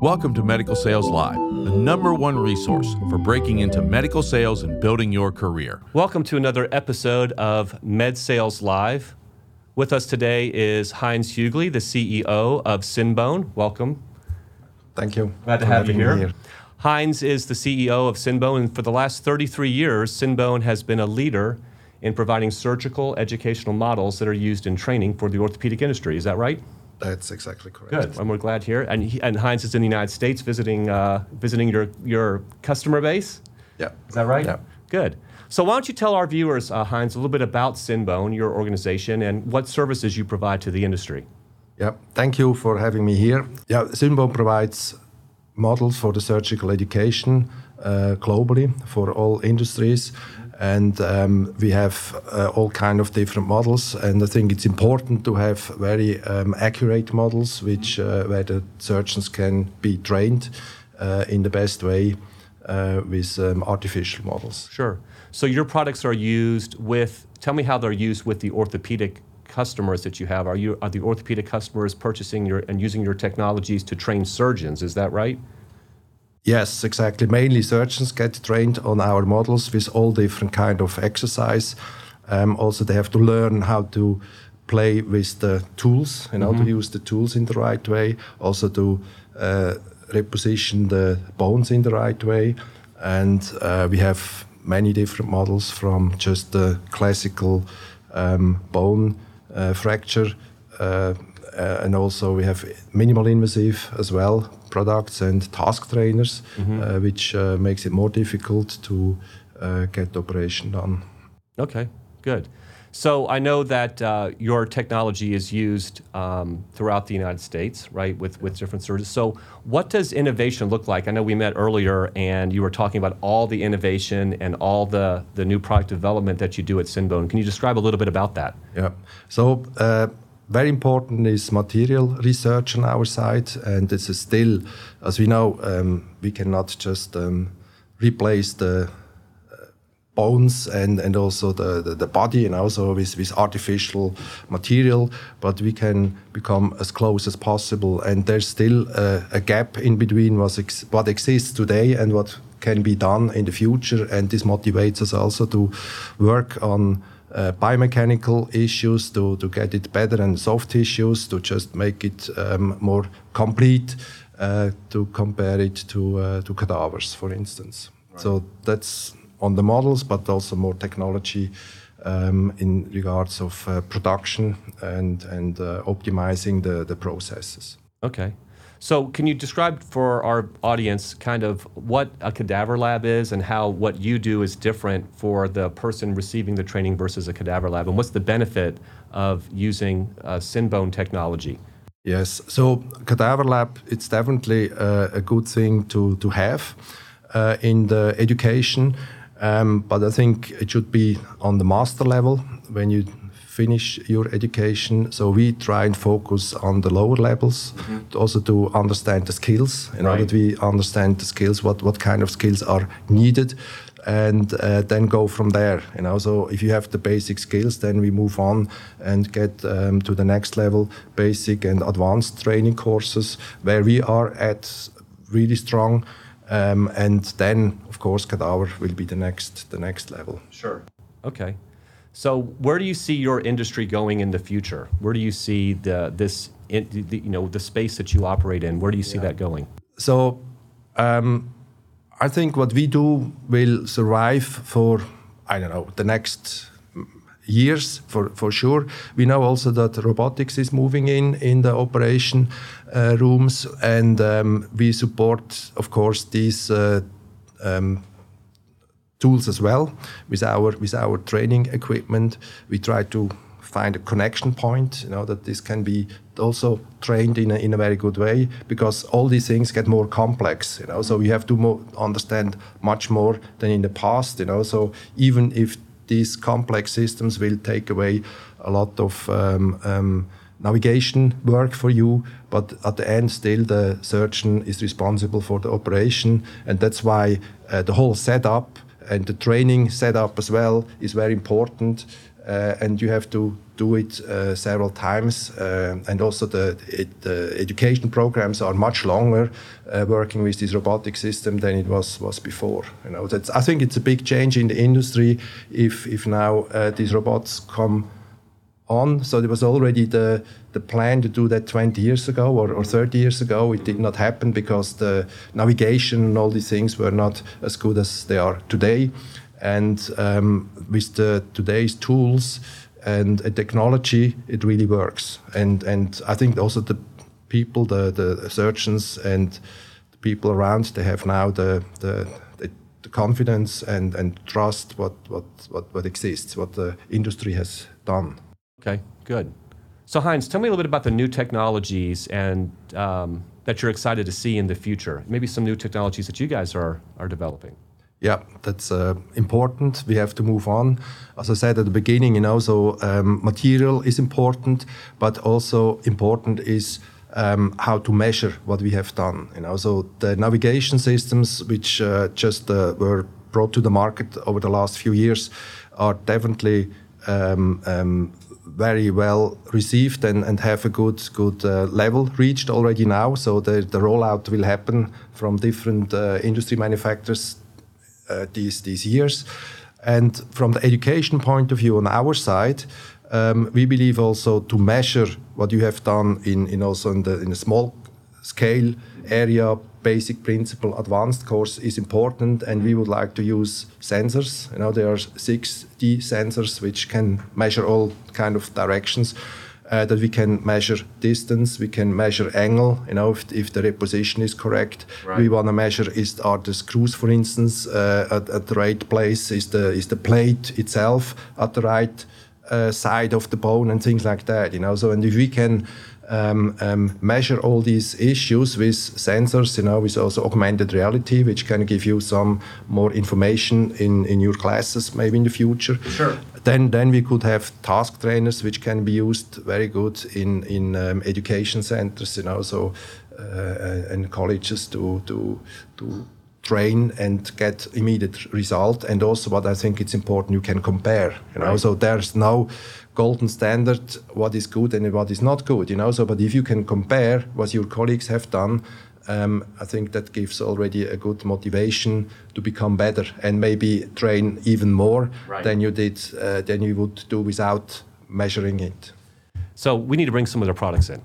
Welcome to Medical Sales Live, the number one resource for breaking into medical sales and building your career. Welcome to another episode of Med Sales Live. With us today is Heinz Hughley, the CEO of Synbone. Welcome. Thank you. Glad to for have you having me here. Heinz is the CEO of Synbone, and for the last 33 years, Synbone has been a leader in providing surgical educational models that are used in training for the orthopedic industry. Is that right? That's exactly correct. Good, and we're glad here. And, he, and Heinz is in the United States visiting, uh, visiting your, your customer base. Yeah. Is that right? Yeah. Good. So why don't you tell our viewers, uh, Heinz, a little bit about Synbone, your organization, and what services you provide to the industry? Yeah. Thank you for having me here. Yeah, Synbone provides models for the surgical education uh, globally for all industries. And um, we have uh, all kind of different models, and I think it's important to have very um, accurate models, which uh, where the surgeons can be trained uh, in the best way uh, with um, artificial models. Sure. So your products are used with. Tell me how they're used with the orthopedic customers that you have. Are you are the orthopedic customers purchasing your and using your technologies to train surgeons? Is that right? Yes, exactly. Mainly surgeons get trained on our models with all different kind of exercise. Um, also, they have to learn how to play with the tools and how to use the tools in the right way. Also, to uh, reposition the bones in the right way. And uh, we have many different models from just the classical um, bone uh, fracture uh, uh, and also we have minimal invasive as well products and task trainers, uh, which uh, makes it more difficult to uh, get the operation done. Okay, good. So I know that uh, your technology is used um, throughout the United States, right, with, with different surgeons. So what does innovation look like? I know we met earlier and you were talking about all the innovation and all the, the new product development that you do at Synbone. Can you describe a little bit about that? Yeah. So uh, very important is material research on our side, and this is still, as we know, um, we cannot just um, replace the uh, bones and, and also the, the, the body and also with, with artificial material, but we can become as close as possible. And there's still a, a gap in between what, ex- what exists today and what can be done in the future. And this motivates us also to work on uh, biomechanical issues to, to get it better and soft tissues to just make it um, more complete uh, to compare it to, uh, to cadavers, for instance. So that's on the models, but also more technology um, in regards of uh, production and, and uh, optimizing the, the processes. Okay. So, can you describe for our audience kind of what a cadaver lab is and how what you do is different for the person receiving the training versus a cadaver lab? And what's the benefit of using uh, Synbone technology? Yes, so cadaver lab, it's definitely uh, a good thing to, to have uh, in the education, um, but I think it should be on the master level when you finish your education. So we try and focus on the lower levels, to also to understand the skills, in order Right. that we understand the skills, what, what kind of skills are needed, and uh, then go from there. You know, so if you have the basic skills, then we move on and get um, to the next level, basic and advanced training courses, where we are at really strong. Um, and then, of course, cadaver will be the next the next level. Sure. Okay. So, where do you see your industry going in the future? Where do you see the this in, the, you know the space that you operate in? Where do you see that going? So, um, I think what we do will survive for I don't know the next years for, for sure. We know also that robotics is moving in in the operation uh, rooms, and um, we support, of course, these uh, um, tools as well with our with our training equipment. We try to find a connection point, you know, that this can be also trained in a, in a very good way because all these things get more complex, you know. So we have to mo- understand much more than in the past, you know. So even if these complex systems will take away a lot of um, um, navigation work for you, but at the end, still the surgeon is responsible for the operation, and that's why uh, the whole setup and the training setup as well is very important. Uh, and you have to do it uh, several times, uh, and also the, it, the, education programs are much longer uh, working with this robotic system than it was was before. You know, that's I think it's a big change in the industry if if now uh, these robots come on. So there was already the the plan to do that 20 years ago or, or 30 years ago. It did not happen because the navigation and all these things were not as good as they are today. And um, with the today's tools, and technology, it really works. And and I think also the people, the the surgeons and the people around, they have now the the, the, confidence and, and trust what, what, what, what exists, what the industry has done. Okay, good. So Heinz, tell me a little bit about the new technologies and um, that you're excited to see in the future. Maybe some new technologies that you guys are are developing. Yeah, that's uh, important. We have to move on. As I said at the beginning, you know, so um, material is important, but also important is um, how to measure what we have done. You know, so the navigation systems, which uh, just uh, were brought to the market over the last few years, are definitely um, um very well received and, and have a good good uh, level reached already now. So the, the rollout will happen from different uh, industry manufacturers uh, these these years. And from the education point of view, on our side, um, we believe also to measure what you have done in, in also in the in a small scale area, basic principle, advanced course is important, and we would like to use sensors. You know, there are 6D sensors which can measure all kind of directions uh, that we can measure distance, we can measure angle, you know, if, if the reposition is correct. Right. We want to measure is are the screws, for instance, uh, at, at, the right place? Is the is the plate itself at the right uh, side of the bone and things like that? You know, so and if we can um, um, measure all these issues with sensors, you know, with also augmented reality, which can give you some more information in, in your classes maybe in the future. Sure. Then, then we could have task trainers, which can be used very good in, in um, education centers, you know, so, uh, and colleges to, to, to train and get immediate result. And also what I think it's important, you can compare, you know, right. so there's no golden standard what is good and what is not good you know so but if you can compare what your colleagues have done um, I think that gives already a good motivation to become better and maybe train even more right. than you did uh, than you would do without measuring it. So we need to bring some of their products in.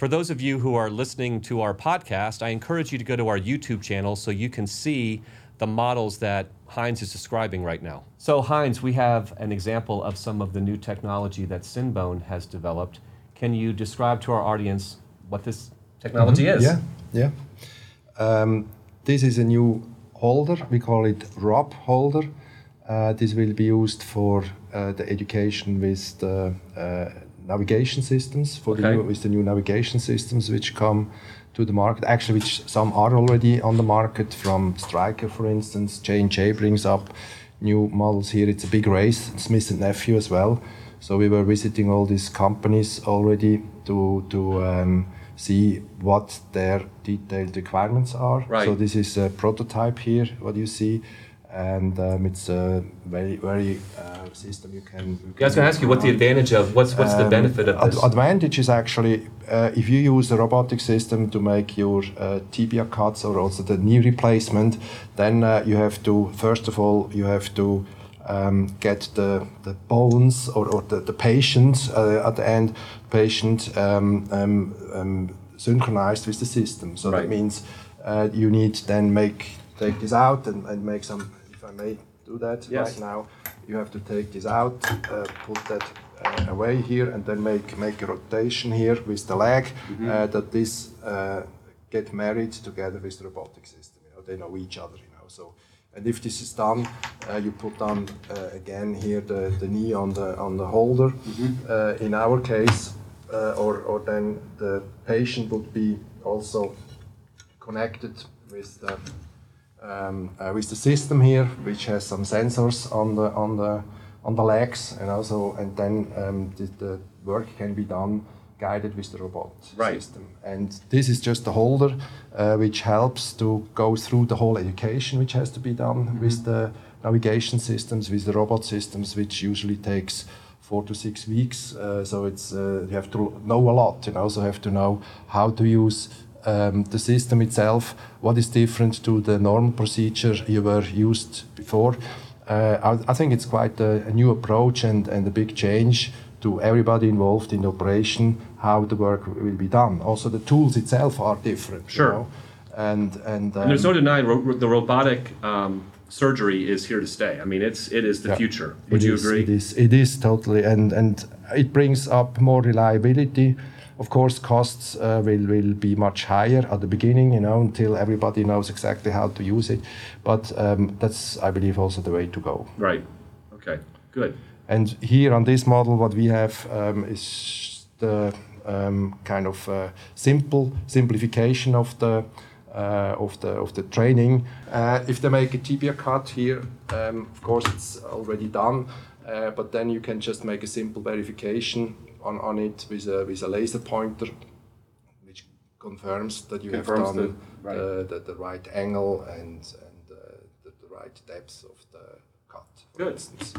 For those of you who are listening to our podcast, I encourage you to go to our YouTube channel so you can see the models that Heinz is describing right now. So, Heinz, we have an example of some of the new technology that Synbone has developed. Can you describe to our audience what this technology mm-hmm. is? Yeah, yeah. Um, this is a new holder. We call it ROB holder. Uh, this will be used for uh, the education with the uh, navigation systems, for okay. the new, with the new navigation systems which come to the market. Actually, which some are already on the market from Stryker, for instance. J&J brings up new models here. It's a big race. Smith and Nephew as well. So we were visiting all these companies already to to um, see what their detailed requirements are. Right. So this is a prototype here. What you see and um, it's a very very uh, system you can. You yeah, I was going to ask you what the advantage of what's what's um, the benefit of this? advantage is actually uh, if you use a robotic system to make your uh, tibia cuts or also the knee replacement, then uh, you have to first of all you have to um, get the, the bones or, or the, the patient uh, at the end patient um, um, um, synchronized with the system. So right. that means uh, you need then make take this out and, and make some I may do that yes. right now. You have to take this out, uh, put that uh, away here, and then make make a rotation here with the leg mm-hmm. uh, that this uh, get married together with the robotic system. You know, they know each other. You know, so. And if this is done, uh, you put on uh, again here the, the knee on the on the holder. Mm-hmm. in our case, or or then the patient would be also connected with the um, uh, with the system here, which has some sensors on the on the on the legs, and also and then um, the, the, work can be done guided with the robot right. system. And this is just the holder uh, which helps to go through the whole education which has to be done mm-hmm. with the navigation systems, with the robot systems, which usually takes four to six weeks. Uh, so it's uh, you have to know a lot. You also have to know how to use um, the system itself. What is different to the normal procedure you were used before? Uh, I, I, think it's quite a, a, new approach and, and a big change to everybody involved in the operation, how the work will be done. Also, the tools itself are different. Sure. You know? And and, um, and, there's no denying ro- the robotic um, surgery is here to stay. I mean, it's it is the yeah, future. Would you is, agree? It is. It is totally, and and it brings up more reliability. Of course, costs uh, will will be much higher at the beginning, you know, until everybody knows exactly how to use it. But um, that's, I believe, also the way to go. Right. Okay. Good. And here on this model, what we have um, is the um, kind of uh, simple simplification of the uh, of the of the training. Uh, if they make a tibia cut here, um, of course it's already done, uh, but then you can just make a simple verification on, on it with a with a laser pointer, which confirms that you confirms have done the right. The, the, the, right angle and and uh, the, the, right depth of the cut. Good. Instance.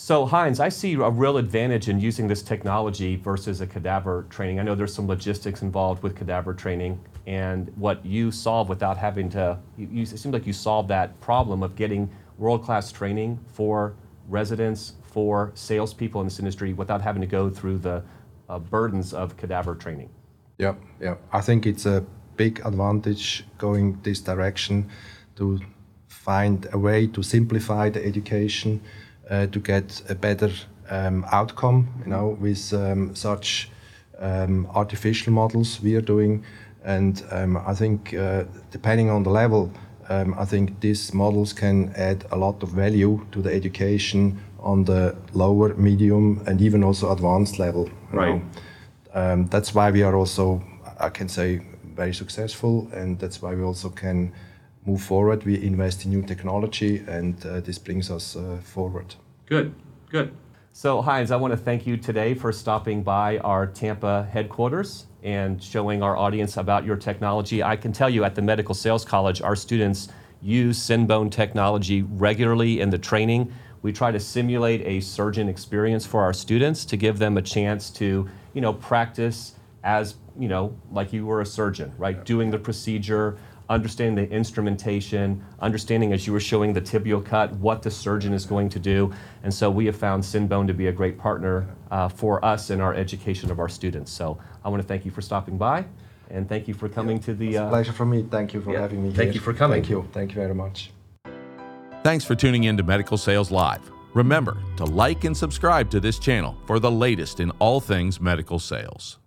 So Heinz, I see a real advantage in using this technology versus a cadaver training. I know there's some logistics involved with cadaver training, and what you solve without having to, you, you, it seems like you solved that problem of getting world-class training for residents, for salespeople in this industry without having to go through the uh, burdens of cadaver training. Yeah, yeah. I think it's a big advantage going this direction to find a way to simplify the education uh, to get a better um, outcome, you know, with um, such um, artificial models we are doing. And um, I think uh, depending on the level, um, I think these models can add a lot of value to the education on the lower, medium, and even also advanced level. Right. Um, that's why we are also, I can say, very successful, and that's why we also can move forward. We invest in new technology, and uh, this brings us uh, forward. Good, good. So, Heinz, I want to thank you today for stopping by our Tampa headquarters and showing our audience about your technology. I can tell you at the Medical Sales College, our students use SynBone technology regularly in the training. We try to simulate a surgeon experience for our students to give them a chance to, you know, practice as, you know, like you were a surgeon, right? Doing the procedure, understanding the instrumentation, understanding as you were showing the tibial cut, what the surgeon is going to do. And so we have found SynBone to be a great partner uh, for us in our education of our students. So I want to thank you for stopping by and thank you for coming yeah, to the. Uh, pleasure for me. Thank you for yeah, having me Thank here. you for coming. Thank you. Thank you very much. Thanks for tuning in to Medical Sales Live. Remember to like and subscribe to this channel for the latest in all things medical sales.